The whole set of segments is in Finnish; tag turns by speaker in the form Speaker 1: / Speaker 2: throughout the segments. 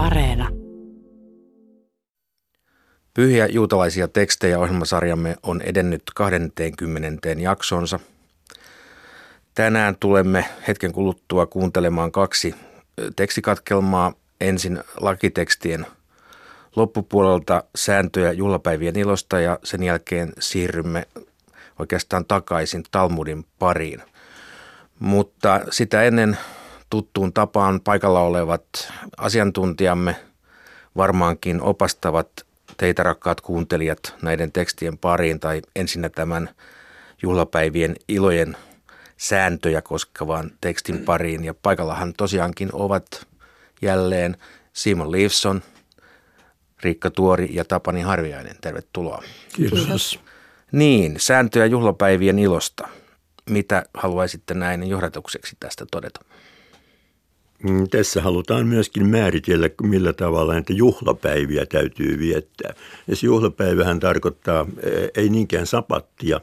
Speaker 1: Areena.
Speaker 2: Pyhiä juutalaisia tekstejä ohjelmasarjamme on edennyt 20. jaksonsa. Tänään tulemme hetken kuluttua kuuntelemaan kaksi tekstikatkelmaa. Ensin lakitekstien loppupuolelta sääntöjä juhlapäivien ilosta ja sen jälkeen siirrymme oikeastaan takaisin Talmudin pariin. Mutta sitä ennen tuttuun tapaan paikalla olevat asiantuntijamme varmaankin opastavat teitä rakkaat kuuntelijat näiden tekstien pariin tai ensinnä tämän juhlapäivien ilojen sääntöjä koskevan tekstin pariin. Ja paikallahan tosiaankin ovat jälleen Simon Leifson, Riikka Tuori ja Tapani Harviainen. Tervetuloa.
Speaker 3: Kiitos. Kiitos.
Speaker 2: Niin, sääntöjä juhlapäivien ilosta. Mitä haluaisitte näin johdatukseksi tästä todeta?
Speaker 3: Mm, tässä halutaan myöskin määritellä, millä tavalla näitä juhlapäiviä täytyy viettää. Ja se juhlapäivähän tarkoittaa eh, ei niinkään sapattia,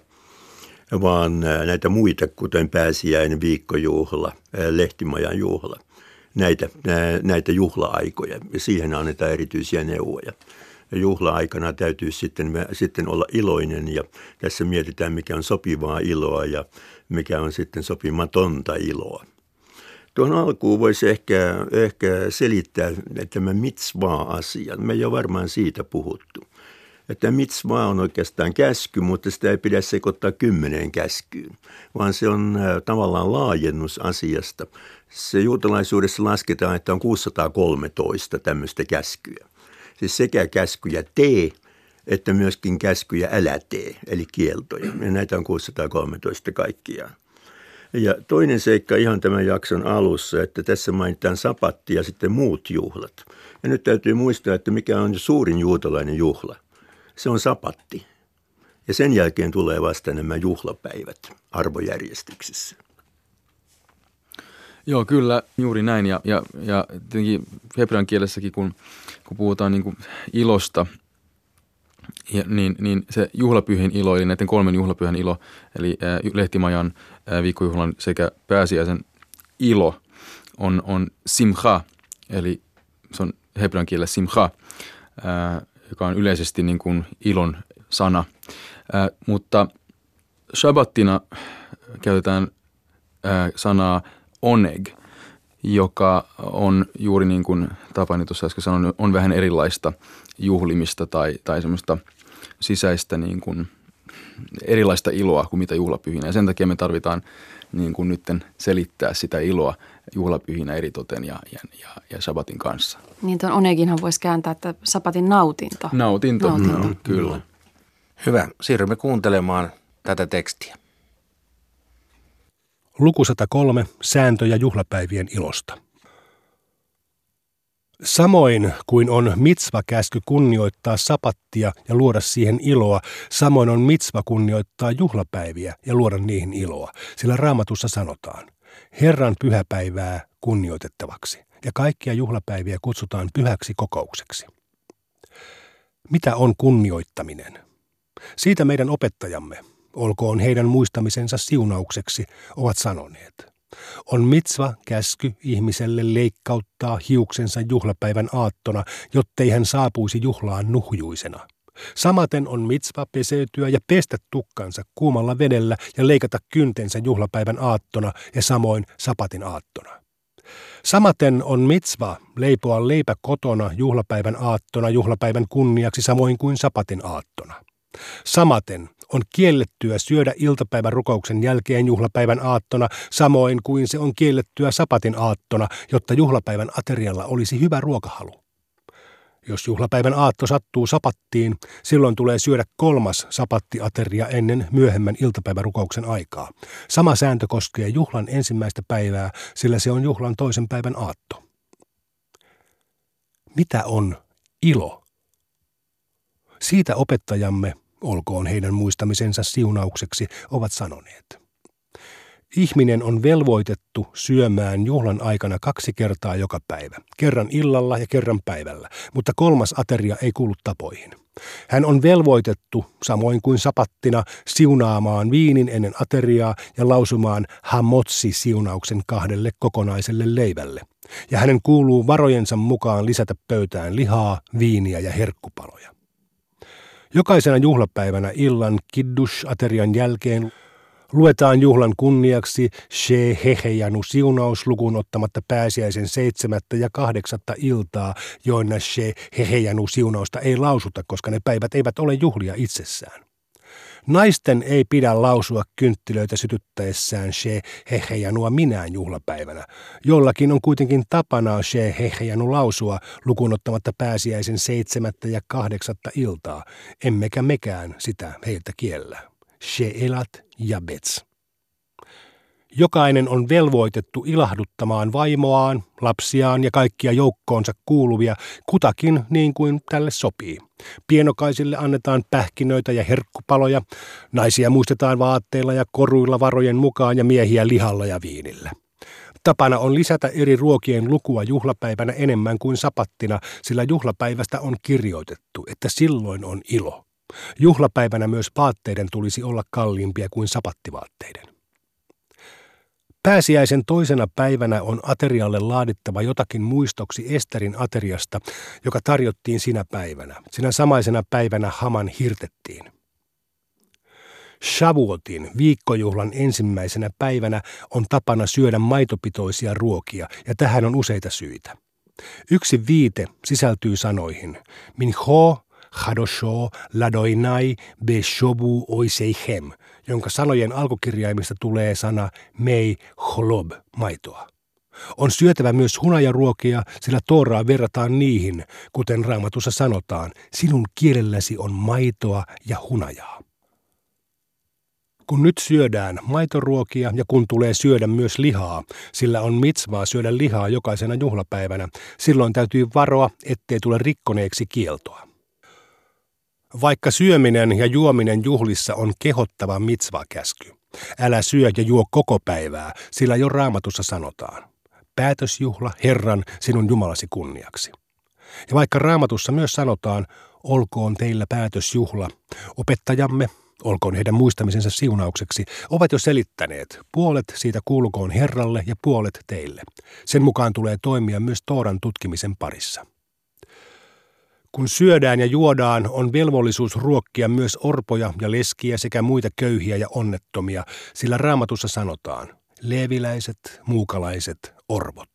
Speaker 3: vaan eh, näitä muita, kuten pääsiäinen, viikkojuhla, eh, lehtimajan juhla. Näitä, näitä juhla-aikoja ja siihen annetaan erityisiä neuvoja. Ja juhla-aikana täytyy sitten, sitten olla iloinen ja tässä mietitään, mikä on sopivaa iloa ja mikä on sitten sopimatonta iloa. Tuohon alkuun voisi ehkä, ehkä selittää tämä mitzvah-asia. Me ei ole varmaan siitä puhuttu. Että mitzvah on oikeastaan käsky, mutta sitä ei pidä sekoittaa kymmeneen käskyyn, vaan se on tavallaan laajennus asiasta. Se juutalaisuudessa lasketaan, että on 613 tämmöistä käskyä. Siis sekä käskyjä tee, että myöskin käskyjä älä tee, eli kieltoja. Ja näitä on 613 kaikkiaan. Ja toinen seikka ihan tämän jakson alussa, että tässä mainitaan sapatti ja sitten muut juhlat. Ja nyt täytyy muistaa, että mikä on suurin juutalainen juhla. Se on sapatti. Ja sen jälkeen tulee vasta nämä juhlapäivät arvojärjestyksessä.
Speaker 4: Joo, kyllä, juuri näin. Ja, ja, ja tietenkin hebrean kielessäkin, kun, kun puhutaan niin kuin ilosta, ja, niin, niin se juhlapyhin ilo, eli näiden kolmen juhlapyhän ilo, eli ää, lehtimajan, viikkojuhlan sekä pääsiäisen ilo on, on simcha, eli se on hebrean kielellä simcha, ää, joka on yleisesti niin kuin ilon sana. Ää, mutta shabbattina käytetään ää, sanaa oneg, joka on juuri niin kuin Tapani tuossa äsken sanoi, on vähän erilaista juhlimista tai, tai semmoista sisäistä niin kuin erilaista iloa kuin mitä juhlapyhinä. Ja sen takia me tarvitaan niin kuin nytten selittää sitä iloa juhlapyhinä eritoten ja, ja, ja, ja sabatin kanssa.
Speaker 1: Niin tuon oneginhan voisi kääntää, että sabatin nautinto.
Speaker 4: Nautinto, nautinto. No, kyllä.
Speaker 2: Hyvä. Siirrymme kuuntelemaan tätä tekstiä.
Speaker 5: Luku 103. Sääntöjä juhlapäivien ilosta. Samoin kuin on mitsva-käsky kunnioittaa sapattia ja luoda siihen iloa, samoin on mitsva kunnioittaa juhlapäiviä ja luoda niihin iloa, sillä raamatussa sanotaan, Herran pyhäpäivää kunnioitettavaksi, ja kaikkia juhlapäiviä kutsutaan pyhäksi kokoukseksi. Mitä on kunnioittaminen? Siitä meidän opettajamme, olkoon heidän muistamisensa siunaukseksi, ovat sanoneet – on mitsva käsky ihmiselle leikkauttaa hiuksensa juhlapäivän aattona, jottei hän saapuisi juhlaan nuhjuisena. Samaten on mitsva peseytyä ja pestä tukkansa kuumalla vedellä ja leikata kyntensä juhlapäivän aattona ja samoin sapatin aattona. Samaten on mitsva leipoa leipä kotona juhlapäivän aattona juhlapäivän kunniaksi samoin kuin sapatin aattona. Samaten on kiellettyä syödä iltapäivän rukouksen jälkeen juhlapäivän aattona, samoin kuin se on kiellettyä sapatin aattona, jotta juhlapäivän aterialla olisi hyvä ruokahalu. Jos juhlapäivän aatto sattuu sapattiin, silloin tulee syödä kolmas sapattiateria ennen myöhemmän iltapäivärukouksen aikaa. Sama sääntö koskee juhlan ensimmäistä päivää, sillä se on juhlan toisen päivän aatto. Mitä on ilo? Siitä opettajamme olkoon heidän muistamisensa siunaukseksi, ovat sanoneet. Ihminen on velvoitettu syömään juhlan aikana kaksi kertaa joka päivä, kerran illalla ja kerran päivällä, mutta kolmas ateria ei kuulu tapoihin. Hän on velvoitettu, samoin kuin sapattina, siunaamaan viinin ennen ateriaa ja lausumaan hamotsi-siunauksen kahdelle kokonaiselle leivälle. ja hänen kuuluu varojensa mukaan lisätä pöytään lihaa, viiniä ja herkkupaloja. Jokaisena juhlapäivänä illan kiddush-aterian jälkeen luetaan juhlan kunniaksi She Hehejanu siunaus lukuun ottamatta pääsiäisen seitsemättä ja kahdeksatta iltaa, joina She Hehejanu siunausta ei lausuta, koska ne päivät eivät ole juhlia itsessään. Naisten ei pidä lausua kynttilöitä sytyttäessään she hehejanua minään juhlapäivänä. Jollakin on kuitenkin tapana she hehejanu lausua lukunottamatta pääsiäisen seitsemättä ja kahdeksatta iltaa, emmekä mekään sitä heiltä kiellä. She elat ja bets. Jokainen on velvoitettu ilahduttamaan vaimoaan, lapsiaan ja kaikkia joukkoonsa kuuluvia kutakin niin kuin tälle sopii. Pienokaisille annetaan pähkinöitä ja herkkupaloja, naisia muistetaan vaatteilla ja koruilla varojen mukaan ja miehiä lihalla ja viinillä. Tapana on lisätä eri ruokien lukua juhlapäivänä enemmän kuin sapattina, sillä juhlapäivästä on kirjoitettu, että silloin on ilo. Juhlapäivänä myös vaatteiden tulisi olla kalliimpia kuin sapattivaatteiden. Pääsiäisen toisena päivänä on aterialle laadittava jotakin muistoksi Esterin ateriasta, joka tarjottiin sinä päivänä. Sinä samaisena päivänä Haman hirtettiin. Shavuotin viikkojuhlan ensimmäisenä päivänä on tapana syödä maitopitoisia ruokia, ja tähän on useita syitä. Yksi viite sisältyy sanoihin Min ho Hadosho Ladoinai Beshobu Oiseichem, jonka sanojen alkukirjaimista tulee sana mei holob, maitoa. On syötävä myös hunajaruokia, sillä Tooraa verrataan niihin, kuten raamatussa sanotaan, sinun kielelläsi on maitoa ja hunajaa. Kun nyt syödään maitoruokia ja kun tulee syödä myös lihaa, sillä on mitsvaa syödä lihaa jokaisena juhlapäivänä, silloin täytyy varoa, ettei tule rikkoneeksi kieltoa. Vaikka syöminen ja juominen juhlissa on kehottava mitzva-käsky, älä syö ja juo koko päivää, sillä jo raamatussa sanotaan. Päätösjuhla Herran sinun Jumalasi kunniaksi. Ja vaikka raamatussa myös sanotaan, olkoon teillä päätösjuhla, opettajamme, olkoon heidän muistamisensa siunaukseksi, ovat jo selittäneet, puolet siitä kuulukoon Herralle ja puolet teille. Sen mukaan tulee toimia myös Tooran tutkimisen parissa. Kun syödään ja juodaan, on velvollisuus ruokkia myös orpoja ja leskiä sekä muita köyhiä ja onnettomia, sillä raamatussa sanotaan, leeviläiset, muukalaiset, orvot.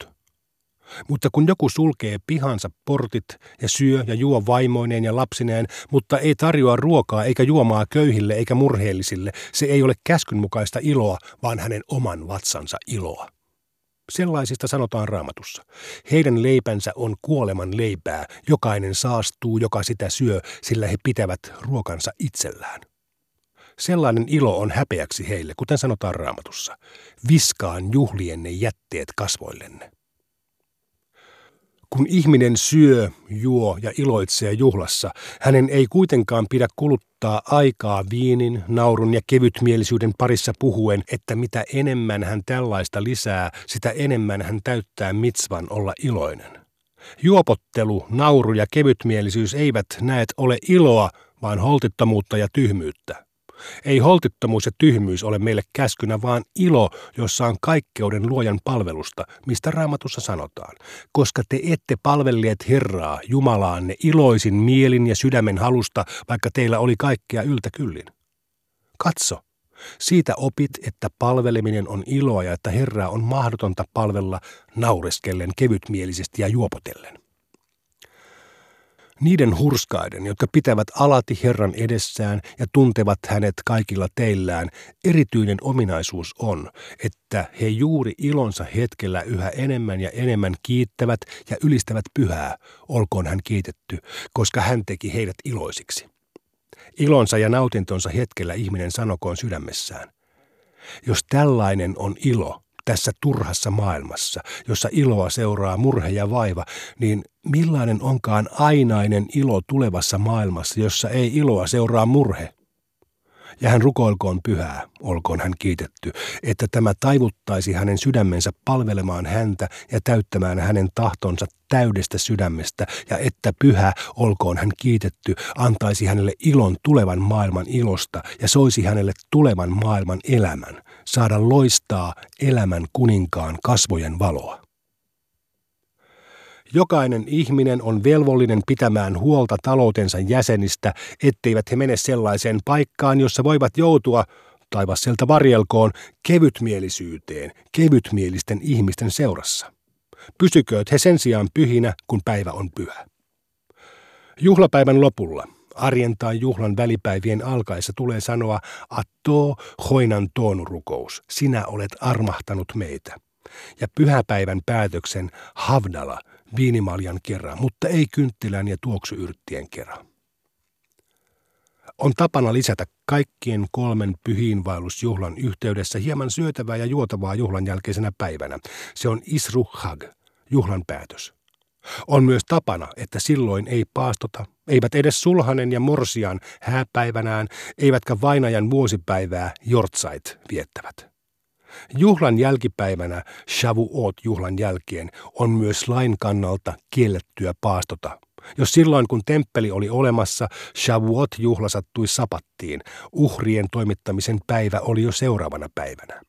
Speaker 5: Mutta kun joku sulkee pihansa portit ja syö ja juo vaimoineen ja lapsineen, mutta ei tarjoa ruokaa eikä juomaa köyhille eikä murheellisille, se ei ole käskyn mukaista iloa, vaan hänen oman vatsansa iloa. Sellaisista sanotaan raamatussa. Heidän leipänsä on kuoleman leipää, jokainen saastuu, joka sitä syö, sillä he pitävät ruokansa itsellään. Sellainen ilo on häpeäksi heille, kuten sanotaan raamatussa. Viskaan juhlienne jätteet kasvoillenne. Kun ihminen syö, juo ja iloitsee juhlassa, hänen ei kuitenkaan pidä kuluttaa aikaa viinin, naurun ja kevytmielisyyden parissa puhuen, että mitä enemmän hän tällaista lisää, sitä enemmän hän täyttää mitsvan olla iloinen. Juopottelu, nauru ja kevytmielisyys eivät näet ole iloa, vaan holtittomuutta ja tyhmyyttä. Ei holtittomuus ja tyhmyys ole meille käskynä, vaan ilo, jossa on kaikkeuden luojan palvelusta, mistä raamatussa sanotaan. Koska te ette palvelleet Herraa, Jumalaanne, iloisin mielin ja sydämen halusta, vaikka teillä oli kaikkea yltäkyllin. Katso, siitä opit, että palveleminen on iloa ja että Herraa on mahdotonta palvella naureskellen kevytmielisesti ja juopotellen. Niiden hurskaiden, jotka pitävät alati Herran edessään ja tuntevat hänet kaikilla teillään, erityinen ominaisuus on, että he juuri ilonsa hetkellä yhä enemmän ja enemmän kiittävät ja ylistävät pyhää, olkoon hän kiitetty, koska hän teki heidät iloisiksi. Ilonsa ja nautintonsa hetkellä ihminen sanokoon sydämessään. Jos tällainen on ilo, tässä turhassa maailmassa, jossa iloa seuraa murhe ja vaiva, niin millainen onkaan ainainen ilo tulevassa maailmassa, jossa ei iloa seuraa murhe? Ja hän rukoilkoon pyhää, olkoon hän kiitetty, että tämä taivuttaisi hänen sydämensä palvelemaan häntä ja täyttämään hänen tahtonsa täydestä sydämestä, ja että pyhä, olkoon hän kiitetty, antaisi hänelle ilon tulevan maailman ilosta ja soisi hänelle tulevan maailman elämän, saada loistaa elämän kuninkaan kasvojen valoa. Jokainen ihminen on velvollinen pitämään huolta taloutensa jäsenistä, etteivät he mene sellaiseen paikkaan, jossa voivat joutua, taivas sieltä varjelkoon, kevytmielisyyteen, kevytmielisten ihmisten seurassa. Pysykööt he sen sijaan pyhinä, kun päivä on pyhä. Juhlapäivän lopulla, arjen tai juhlan välipäivien alkaessa tulee sanoa Atto hoinan toonurukous, sinä olet armahtanut meitä. Ja pyhäpäivän päätöksen Havdala, viinimaljan kerran, mutta ei kynttilän ja tuoksuyrttien kerran. On tapana lisätä kaikkien kolmen pyhiinvaellusjuhlan yhteydessä hieman syötävää ja juotavaa juhlan jälkeisenä päivänä. Se on Isru Hag, juhlan päätös. On myös tapana, että silloin ei paastota, eivät edes sulhanen ja morsian hääpäivänään, eivätkä vainajan vuosipäivää jortsait viettävät. Juhlan jälkipäivänä, Shavuot juhlan jälkeen, on myös lain kannalta kiellettyä paastota. Jos silloin kun temppeli oli olemassa, Shavuot juhla sattui sapattiin, uhrien toimittamisen päivä oli jo seuraavana päivänä.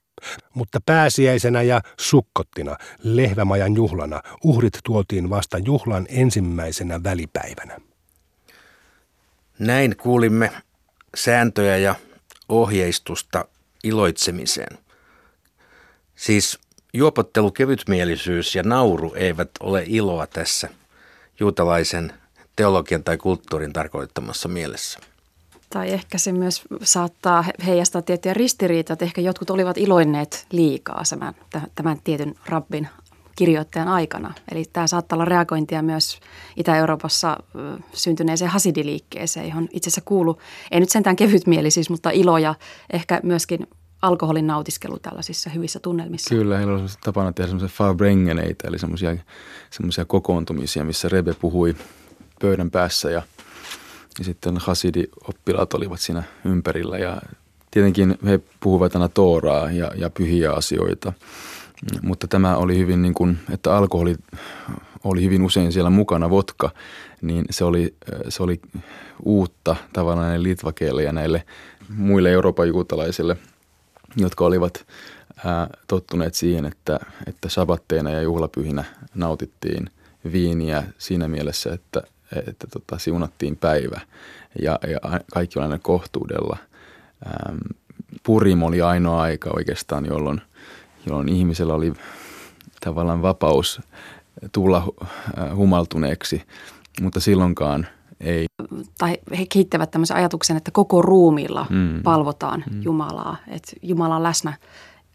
Speaker 5: Mutta pääsiäisenä ja sukkottina, lehvämajan juhlana, uhrit tuotiin vasta juhlan ensimmäisenä välipäivänä.
Speaker 2: Näin kuulimme sääntöjä ja ohjeistusta iloitsemiseen. Siis juopottelu, kevytmielisyys ja nauru eivät ole iloa tässä juutalaisen teologian tai kulttuurin tarkoittamassa mielessä.
Speaker 1: Tai ehkä se myös saattaa heijastaa tiettyjä ristiriitoja, että ehkä jotkut olivat iloinneet liikaa tämän, tämän tietyn rabbin kirjoittajan aikana. Eli tämä saattaa olla reagointia myös Itä-Euroopassa syntyneeseen hasidiliikkeeseen, johon itse asiassa kuuluu, ei nyt sentään kevytmielisyys, mutta ilo ja ehkä myöskin alkoholin nautiskelu tällaisissa hyvissä tunnelmissa.
Speaker 4: Kyllä, heillä on tapana tehdä semmoisia farbrengeneitä, eli semmoisia, semmoisia kokoontumisia, missä Rebe puhui pöydän päässä ja, ja sitten Hasidi-oppilaat olivat siinä ympärillä. Ja tietenkin he puhuvat aina Tooraa ja, ja pyhiä asioita, mutta tämä oli hyvin niin kuin, että alkoholi oli hyvin usein siellä mukana, vodka, niin se oli, se oli uutta tavallaan näille litvakeille ja näille muille Euroopan juutalaisille – jotka olivat ää, tottuneet siihen, että, että sabatteina ja juhlapyhinä nautittiin viiniä siinä mielessä, että, että tota, siunattiin päivä ja, ja kaikki oli aina kohtuudella. Ähm, Purim oli ainoa aika oikeastaan, jolloin, jolloin ihmisellä oli tavallaan vapaus tulla humaltuneeksi, mutta silloinkaan ei.
Speaker 1: Tai he kehittävät tämmöisen ajatuksen, että koko ruumiilla mm. palvotaan mm. Jumalaa, että Jumala on läsnä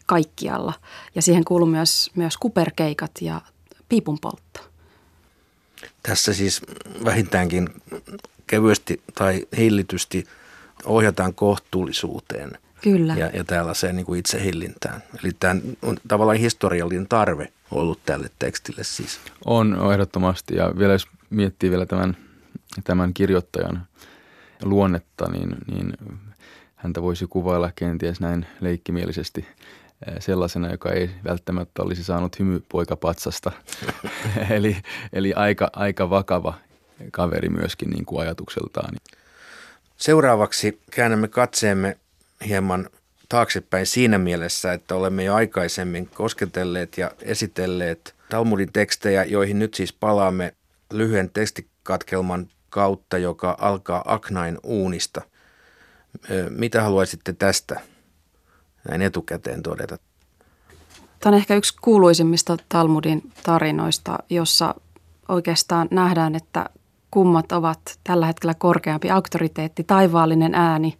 Speaker 1: kaikkialla. Ja siihen kuuluu myös, myös kuperkeikat ja piipunpoltto.
Speaker 2: Tässä siis vähintäänkin kevyesti tai hillitysti ohjataan kohtuullisuuteen.
Speaker 1: Kyllä.
Speaker 2: Ja, ja tällaiseen niin kuin itsehillintään. Eli tämä on tavallaan historiallinen tarve ollut tälle tekstille siis.
Speaker 4: On ehdottomasti ja vielä jos miettii vielä tämän tämän kirjoittajan luonnetta, niin, niin häntä voisi kuvailla kenties näin leikkimielisesti sellaisena, joka ei välttämättä olisi saanut hymypoikapatsasta. eli eli aika, aika vakava kaveri myöskin niin kuin ajatukseltaan.
Speaker 2: Seuraavaksi käännämme katseemme hieman taaksepäin siinä mielessä, että olemme jo aikaisemmin kosketelleet ja esitelleet Talmudin tekstejä, joihin nyt siis palaamme lyhyen tekstikatkelman kautta, joka alkaa Aknain uunista. Mitä haluaisitte tästä näin etukäteen todeta?
Speaker 1: Tämä on ehkä yksi kuuluisimmista Talmudin tarinoista, jossa oikeastaan nähdään, että kummat ovat tällä hetkellä korkeampi auktoriteetti, taivaallinen ääni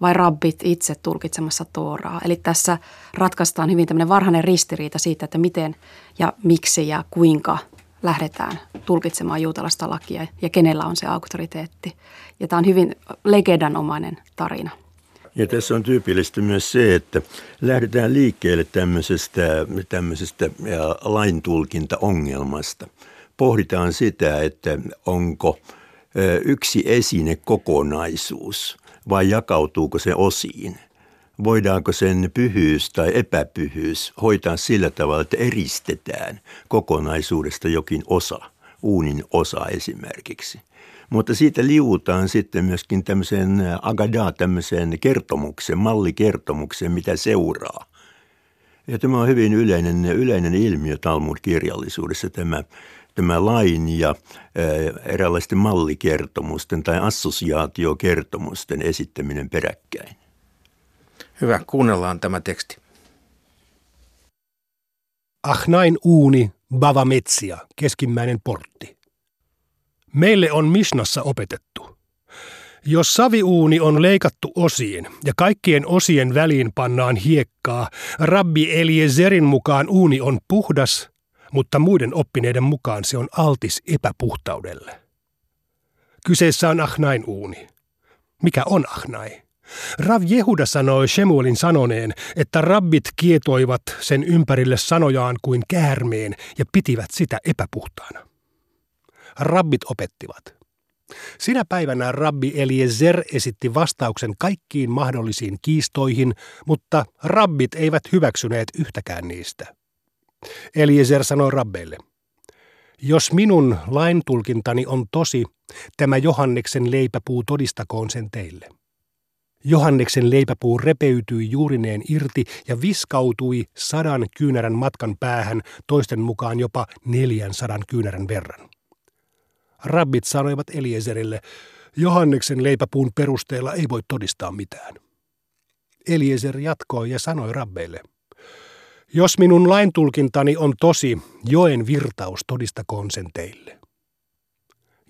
Speaker 1: vai rabbit itse tulkitsemassa Tooraa. Eli tässä ratkaistaan hyvin tämmöinen varhainen ristiriita siitä, että miten ja miksi ja kuinka lähdetään tulkitsemaan juutalaista lakia ja kenellä on se auktoriteetti. Ja tämä on hyvin legendanomainen tarina.
Speaker 3: Ja tässä on tyypillistä myös se, että lähdetään liikkeelle tämmöisestä, tämmöisestä laintulkintaongelmasta. Pohditaan sitä, että onko yksi esine kokonaisuus vai jakautuuko se osiin – voidaanko sen pyhyys tai epäpyhyys hoitaa sillä tavalla, että eristetään kokonaisuudesta jokin osa, uunin osa esimerkiksi. Mutta siitä liuutaan sitten myöskin tämmöiseen agadaa, tämmöiseen kertomukseen, mallikertomukseen, mitä seuraa. Ja tämä on hyvin yleinen, yleinen ilmiö Talmud-kirjallisuudessa, tämä tämä lain ja eräänlaisten mallikertomusten tai assosiaatiokertomusten esittäminen peräkkäin.
Speaker 2: Hyvä, kuunnellaan tämä teksti.
Speaker 5: Ahnain uuni, bava metsia, keskimmäinen portti. Meille on Mishnassa opetettu. Jos saviuuni on leikattu osiin ja kaikkien osien väliin pannaan hiekkaa, rabbi Eliezerin mukaan uuni on puhdas, mutta muiden oppineiden mukaan se on altis epäpuhtaudelle. Kyseessä on Ahnain uuni. Mikä on Ahnai? Rav Jehuda sanoi Shemuelin sanoneen, että rabbit kietoivat sen ympärille sanojaan kuin käärmeen ja pitivät sitä epäpuhtaana. Rabbit opettivat – sinä päivänä rabbi Eliezer esitti vastauksen kaikkiin mahdollisiin kiistoihin, mutta rabbit eivät hyväksyneet yhtäkään niistä. Eliezer sanoi rabbeille, jos minun laintulkintani on tosi, tämä Johanneksen leipäpuu todistakoon sen teille. Johanneksen leipäpuu repeytyi juurineen irti ja viskautui sadan kyynärän matkan päähän, toisten mukaan jopa neljän sadan kyynärän verran. Rabbit sanoivat Eliezerille, Johanneksen leipäpuun perusteella ei voi todistaa mitään. Eliezer jatkoi ja sanoi rabbeille, jos minun laintulkintani on tosi, joen virtaus todistakoon sen teille.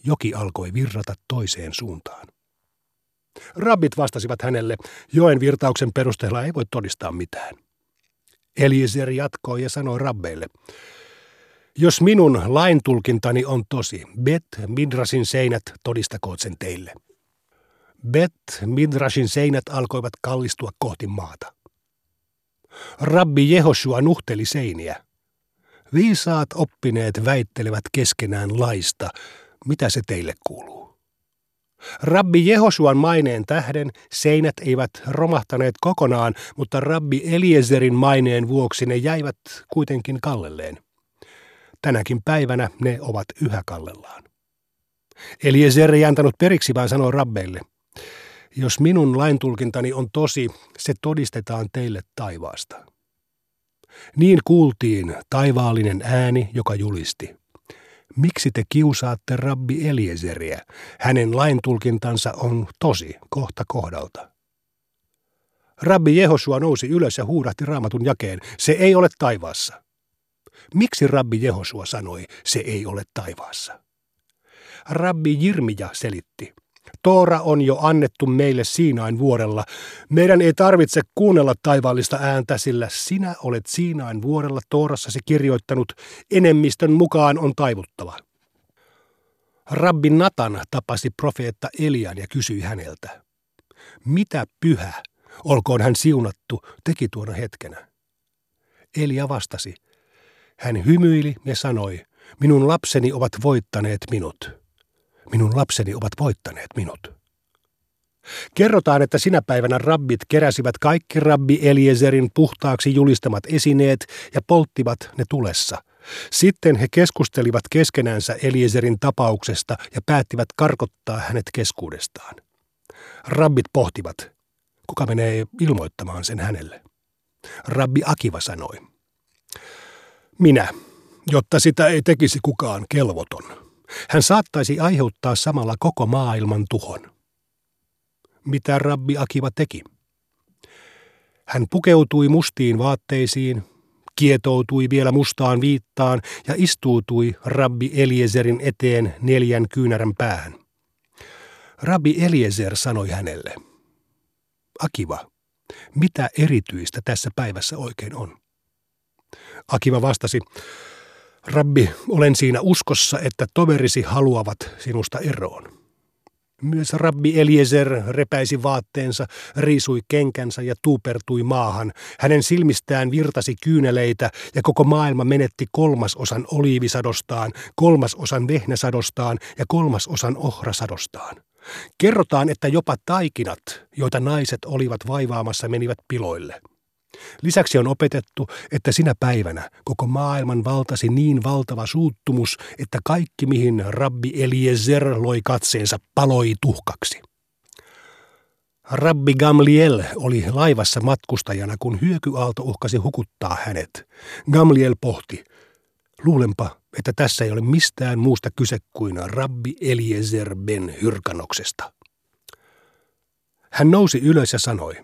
Speaker 5: Joki alkoi virrata toiseen suuntaan. Rabbit vastasivat hänelle, joen virtauksen perusteella ei voi todistaa mitään. Eliezer jatkoi ja sanoi rabbeille, jos minun laintulkintani on tosi, Bet Midrasin seinät todistakoot sen teille. Bet Midrasin seinät alkoivat kallistua kohti maata. Rabbi Jehoshua nuhteli seiniä. Viisaat oppineet väittelevät keskenään laista, mitä se teille kuuluu. Rabbi Jehosuan maineen tähden seinät eivät romahtaneet kokonaan, mutta Rabbi Eliezerin maineen vuoksi ne jäivät kuitenkin kallelleen. Tänäkin päivänä ne ovat yhä kallellaan. Eliezer ei antanut periksi, vaan sanoi rabbeille, jos minun laintulkintani on tosi, se todistetaan teille taivaasta. Niin kuultiin taivaallinen ääni, joka julisti. Miksi te kiusaatte rabbi Eliezeriä? Hänen laintulkintansa on tosi kohta kohdalta. Rabbi Jehosua nousi ylös ja huudahti raamatun jakeen. Se ei ole taivaassa. Miksi rabbi Jehosua sanoi, se ei ole taivaassa? Rabbi Jirmija selitti. Toora on jo annettu meille Siinain vuorella. Meidän ei tarvitse kuunnella taivaallista ääntä, sillä sinä olet Siinain vuorella Toorassasi kirjoittanut, enemmistön mukaan on taivuttava. Rabbi Natan tapasi profeetta Elian ja kysyi häneltä, mitä pyhä, olkoon hän siunattu, teki tuona hetkenä? Elia vastasi, hän hymyili ja sanoi, minun lapseni ovat voittaneet minut. Minun lapseni ovat voittaneet minut. Kerrotaan, että sinä päivänä rabbit keräsivät kaikki rabbi Eliezerin puhtaaksi julistamat esineet ja polttivat ne tulessa. Sitten he keskustelivat keskenänsä Eliezerin tapauksesta ja päättivät karkottaa hänet keskuudestaan. Rabbit pohtivat, kuka menee ilmoittamaan sen hänelle. Rabbi Akiva sanoi, minä, jotta sitä ei tekisi kukaan kelvoton. Hän saattaisi aiheuttaa samalla koko maailman tuhon. Mitä rabbi Akiva teki? Hän pukeutui mustiin vaatteisiin, kietoutui vielä mustaan viittaan ja istuutui rabbi Eliezerin eteen neljän kyynärän päähän. Rabbi Eliezer sanoi hänelle, Akiva, mitä erityistä tässä päivässä oikein on? Akiva vastasi, Rabbi, olen siinä uskossa, että toverisi haluavat sinusta eroon. Myös rabbi Eliezer repäisi vaatteensa, riisui kenkänsä ja tuupertui maahan. Hänen silmistään virtasi kyyneleitä ja koko maailma menetti kolmasosan oliivisadostaan, kolmasosan vehnäsadostaan ja kolmasosan ohrasadostaan. Kerrotaan, että jopa taikinat, joita naiset olivat vaivaamassa, menivät piloille. Lisäksi on opetettu, että sinä päivänä koko maailman valtasi niin valtava suuttumus, että kaikki mihin rabbi Eliezer loi katseensa paloi tuhkaksi. Rabbi Gamliel oli laivassa matkustajana, kun hyökyaalto uhkasi hukuttaa hänet. Gamliel pohti, Luulenpa, että tässä ei ole mistään muusta kyse kuin rabbi Eliezer ben Hyrkanoksesta. Hän nousi ylös ja sanoi,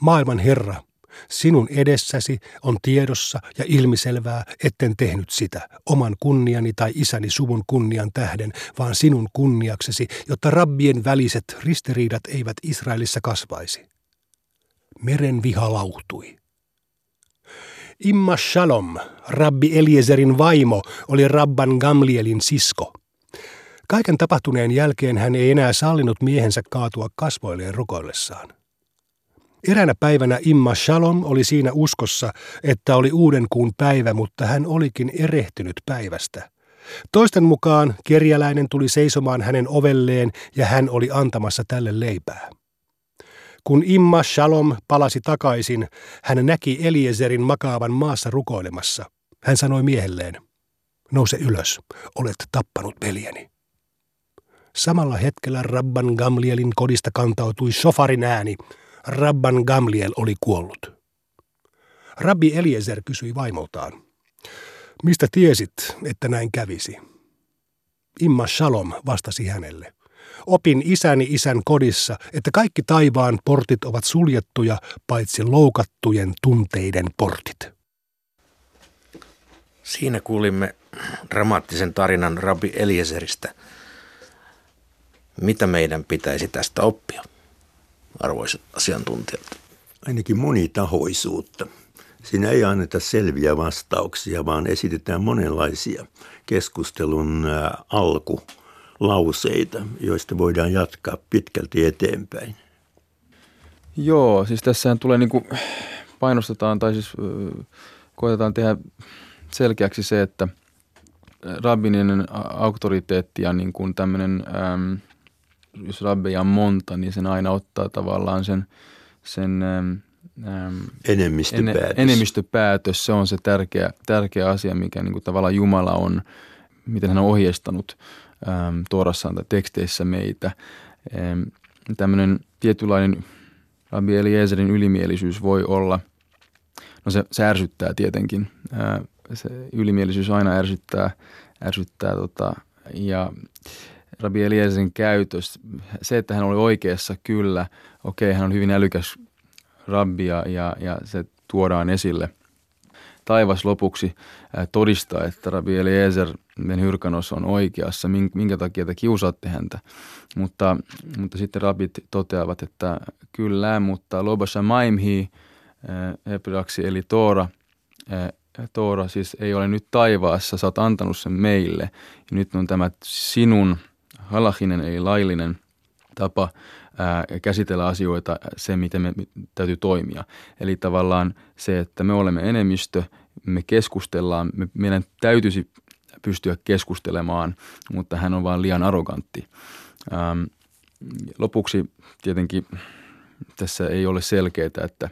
Speaker 5: Maailman Herra, sinun edessäsi on tiedossa ja ilmiselvää, etten tehnyt sitä oman kunniani tai isäni suvun kunnian tähden, vaan sinun kunniaksesi, jotta rabbien väliset ristiriidat eivät Israelissa kasvaisi. Meren viha lauhtui. Imma Shalom, rabbi Eliezerin vaimo, oli rabban Gamlielin sisko. Kaiken tapahtuneen jälkeen hän ei enää sallinut miehensä kaatua kasvoilleen rukoillessaan. Eräänä päivänä Imma Shalom oli siinä uskossa, että oli uuden kuun päivä, mutta hän olikin erehtynyt päivästä. Toisten mukaan kerjäläinen tuli seisomaan hänen ovelleen ja hän oli antamassa tälle leipää. Kun Imma Shalom palasi takaisin, hän näki Eliezerin makaavan maassa rukoilemassa. Hän sanoi miehelleen, nouse ylös, olet tappanut veljeni. Samalla hetkellä Rabban Gamlielin kodista kantautui sofarin ääni. Rabban Gamliel oli kuollut. Rabbi Eliezer kysyi vaimoltaan, mistä tiesit, että näin kävisi? Imma Shalom vastasi hänelle. Opin isäni isän kodissa, että kaikki taivaan portit ovat suljettuja, paitsi loukattujen tunteiden portit.
Speaker 2: Siinä kuulimme dramaattisen tarinan Rabbi Eliezeristä. Mitä meidän pitäisi tästä oppia, arvoisat asiantuntijat?
Speaker 3: Ainakin monitahoisuutta. Siinä ei anneta selviä vastauksia, vaan esitetään monenlaisia keskustelun alku lauseita, joista voidaan jatkaa pitkälti eteenpäin.
Speaker 4: Joo, siis tässä tulee niin kuin painostetaan tai siis koetetaan tehdä selkeäksi se, että rabbininen auktoriteetti ja niin kuin tämmöinen, äm, jos rabbeja on monta, niin sen aina ottaa tavallaan sen, sen äm,
Speaker 3: enemmistöpäätös.
Speaker 4: Ene, enemmistöpäätös, se on se tärkeä, tärkeä asia, mikä niin kuin tavallaan Jumala on, miten hän on ohjeistanut ähm, tuorassaan tai teksteissä meitä. Ähm, tämmöinen tietynlainen Rabbi Eliezerin ylimielisyys voi olla, no se, se ärsyttää tietenkin. Äh, se ylimielisyys aina ärsyttää, ärsyttää tota, ja Rabbi Eliezerin käytös, se, että hän oli oikeassa, kyllä, okei, hän on hyvin älykäs rabbi ja, ja, ja se tuodaan esille – taivas lopuksi todistaa, että Rabbi Eliezer Ben Hyrkanos on oikeassa, minkä takia te kiusaatte häntä. Mutta, mutta sitten rabit toteavat, että kyllä, mutta Lobasha Maimhi hebreaksi eli Toora, Toora siis ei ole nyt taivaassa, sä oot antanut sen meille. Nyt on tämä sinun halahinen eli laillinen tapa ää, käsitellä asioita, se miten me täytyy toimia. Eli tavallaan se, että me olemme enemmistö, me keskustellaan, me, meidän täytyisi pystyä keskustelemaan, mutta hän on vain liian arrogantti. Ähm, lopuksi tietenkin tässä ei ole selkeää, että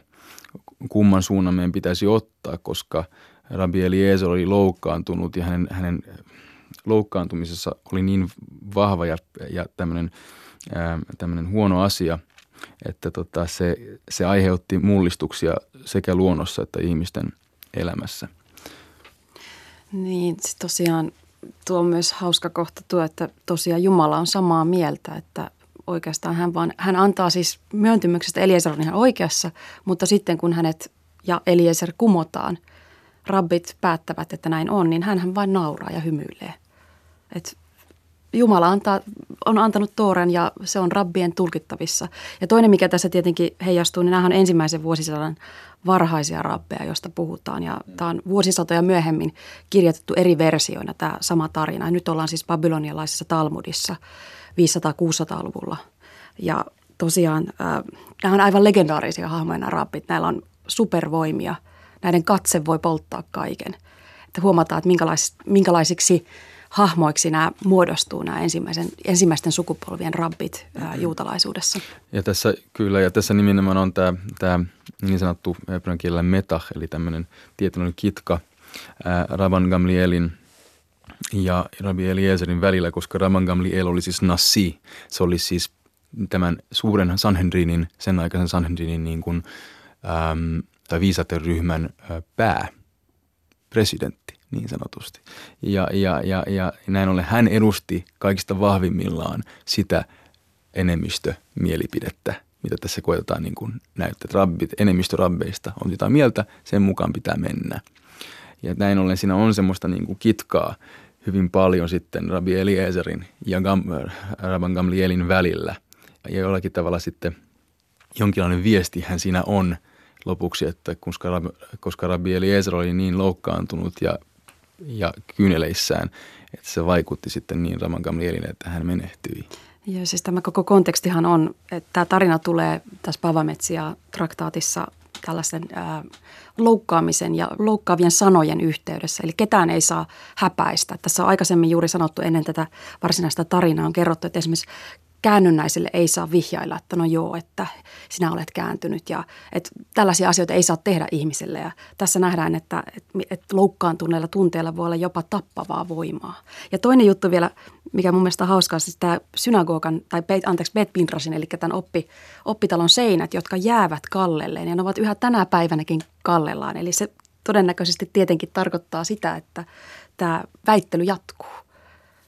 Speaker 4: kumman suunnan meidän pitäisi ottaa, koska Rabbi Eliezer oli loukkaantunut ja hänen, hänen loukkaantumisessa oli niin vahva ja, ja tämmöinen, tämmöinen huono asia, että tota, se, se aiheutti mullistuksia sekä luonnossa että ihmisten elämässä.
Speaker 1: Niin, tosiaan tuo on myös hauska kohta tuo, että tosiaan Jumala on samaa mieltä, että oikeastaan hän, vaan, hän antaa siis myöntymyksestä Eliezer on ihan oikeassa, mutta sitten kun hänet ja Eliezer kumotaan, rabbit päättävät, että näin on, niin hän vain nauraa ja hymyilee. Et Jumala antaa, on antanut Tooran ja se on rabbien tulkittavissa. Ja toinen, mikä tässä tietenkin heijastuu, niin nämä on ensimmäisen vuosisadan varhaisia rabbeja, joista puhutaan. Ja tämä on vuosisatoja myöhemmin kirjoitettu eri versioina tämä sama tarina. Ja nyt ollaan siis babylonialaisessa Talmudissa 500-600-luvulla. Ja tosiaan äh, nämä on aivan legendaarisia hahmoja nämä rabbit. Näillä on supervoimia. Näiden katse voi polttaa kaiken. Että huomataan, että minkälais, minkälaisiksi hahmoiksi nämä muodostuu, nämä ensimmäisen, ensimmäisten sukupolvien rabbit ää, juutalaisuudessa.
Speaker 4: Ja tässä kyllä, ja tässä nimenomaan on tämä, tämä niin sanottu hebrean kielellä metah, eli tämmöinen tietynlainen kitka ää, Rabban Gamlielin ja Rabbi Eliezerin välillä, koska Rabban Gamliel oli siis Nassi. Se oli siis tämän suuren Sanhedrinin, sen aikaisen Sanhedrinin niin kuin, äm, tai viisaten ryhmän ää, pää, presidentti. niin sanotusti. Ja, ja, ja, ja näin ollen hän edusti kaikista vahvimmillaan sitä enemmistömielipidettä, mitä tässä koetetaan niin kuin näyttää. Rabbit, enemmistö rabbeista on jotain mieltä, sen mukaan pitää mennä. Ja näin ollen siinä on semmoista niin kuin kitkaa hyvin paljon sitten Rabbi Eliezerin ja Gam, Rabban Gamlielin välillä. Ja jollakin tavalla sitten jonkinlainen viestihän siinä on lopuksi, että koska, koska Rabbi Eliezer oli niin loukkaantunut ja, ja kyyneleissään, että se vaikutti sitten niin Rabban Gamlielille, että hän menehtyi.
Speaker 1: Joo, siis tämä koko kontekstihan on, että tämä tarina tulee tässä Pavametsia traktaatissa tällaisen ää, loukkaamisen ja loukkaavien sanojen yhteydessä. Eli ketään ei saa häpäistä. Tässä on aikaisemmin juuri sanottu ennen tätä varsinaista tarinaa on kerrottu, että esimerkiksi käännynnäisille ei saa vihjailla, että no joo, että sinä olet kääntynyt ja että tällaisia asioita ei saa tehdä ihmiselle. Ja tässä nähdään, että, että loukkaantuneella tunteella voi olla jopa tappavaa voimaa. Ja toinen juttu vielä, mikä mun mielestä on hauskaa, siis tämä synagogan, tai anteeksi, Bet Pindrasin, eli tämän oppi, oppitalon seinät, jotka jäävät kallelleen ja ne ovat yhä tänä päivänäkin kallellaan. Eli se todennäköisesti tietenkin tarkoittaa sitä, että tämä väittely jatkuu.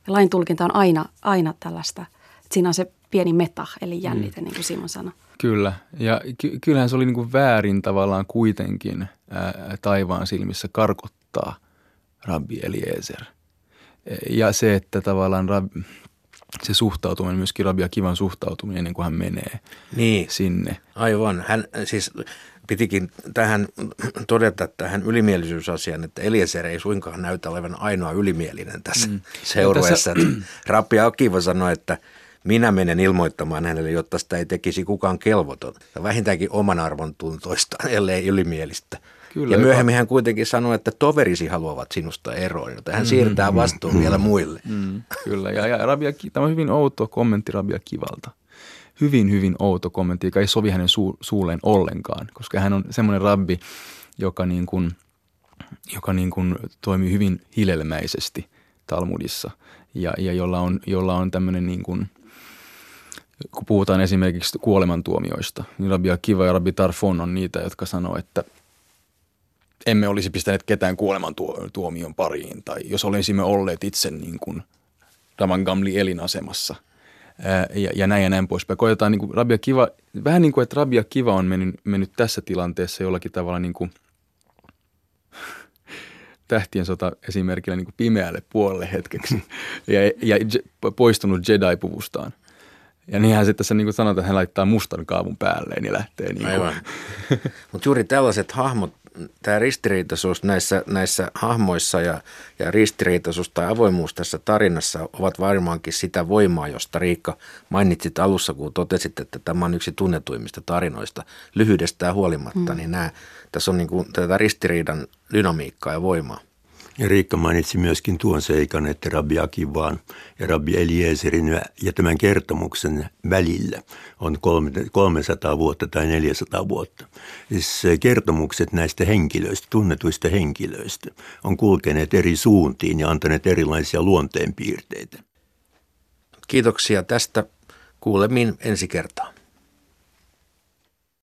Speaker 1: Ja lain tulkinta on aina, aina tällaista – siinä on se pieni meta, eli jännite, mm. niin kuin Simon sanoi.
Speaker 4: Kyllä, ja ky- kyllähän se oli niin kuin väärin tavallaan kuitenkin ää, taivaan silmissä karkottaa Rabbi Eliezer. Ja se, että tavallaan rab, se suhtautuminen, myöskin Rabbi Kivan suhtautuminen ennen kuin hän menee niin, sinne.
Speaker 2: Aivan. Hän siis pitikin tähän todeta tähän ylimielisyysasiaan, että Eliezer ei suinkaan näytä olevan ainoa ylimielinen tässä mm. seurueessa. Tässä... Rabbi Akiva sanoi, että – minä menen ilmoittamaan hänelle, jotta sitä ei tekisi kukaan kelvoton. Vähintäänkin oman arvon tuntoista, ellei ylimielistä. Kyllä, ja myöhemmin hän kuitenkin sanoi, että toverisi haluavat sinusta eroon, joten hän mm, siirtää vastuun mm, vielä muille.
Speaker 4: Mm, kyllä, ja, ja Rabia, tämä on hyvin outo kommentti Rabia Kivalta. Hyvin, hyvin outo kommentti, joka ei sovi hänen su, suuleen ollenkaan, koska hän on semmoinen rabbi, joka, niin kuin, joka niin kuin toimii hyvin hilelmäisesti Talmudissa ja, ja jolla on, jolla on tämmöinen niin kuin – kun puhutaan esimerkiksi kuolemantuomioista, niin Rabbi Akiva ja Rabbi Tarfon on niitä, jotka sanoo, että emme olisi pistäneet ketään kuolemantuomion pariin, tai jos olisimme olleet itse niin kuin Raman Gamli elinasemassa, ja, ja näin ja näin poispäin. Koetaan niin kuin Rabia Kiva, vähän niin kuin, että Rabia Kiva on mennyt, mennyt tässä tilanteessa jollakin tavalla niin kuin tähtien sota esimerkillä niin kuin pimeälle puolelle hetkeksi ja, ja poistunut Jedi-puvustaan. Ja niinhän sitten tässä niin kuin sanotaan, että hän laittaa mustan kaavun päälleen ja lähtee. Niin
Speaker 2: Aivan. Mutta juuri tällaiset hahmot, tämä ristiriitaisuus näissä, näissä hahmoissa ja, ja ristiriitaisuus tai avoimuus tässä tarinassa ovat varmaankin sitä voimaa, josta Riikka mainitsit alussa, kun totesit, että tämä on yksi tunnetuimmista tarinoista. Lyhyydestään huolimatta, mm. niin nämä, tässä on niin kuin tätä ristiriidan dynamiikkaa ja voimaa.
Speaker 3: Ja Riikka mainitsi myöskin tuon seikan, että Rabbi Akivan ja Rabbi Eliezerin ja tämän kertomuksen välillä on 300 vuotta tai 400 vuotta. Siis kertomukset näistä henkilöistä, tunnetuista henkilöistä, on kulkeneet eri suuntiin ja antaneet erilaisia luonteenpiirteitä.
Speaker 2: Kiitoksia tästä. Kuulemiin ensi kertaa.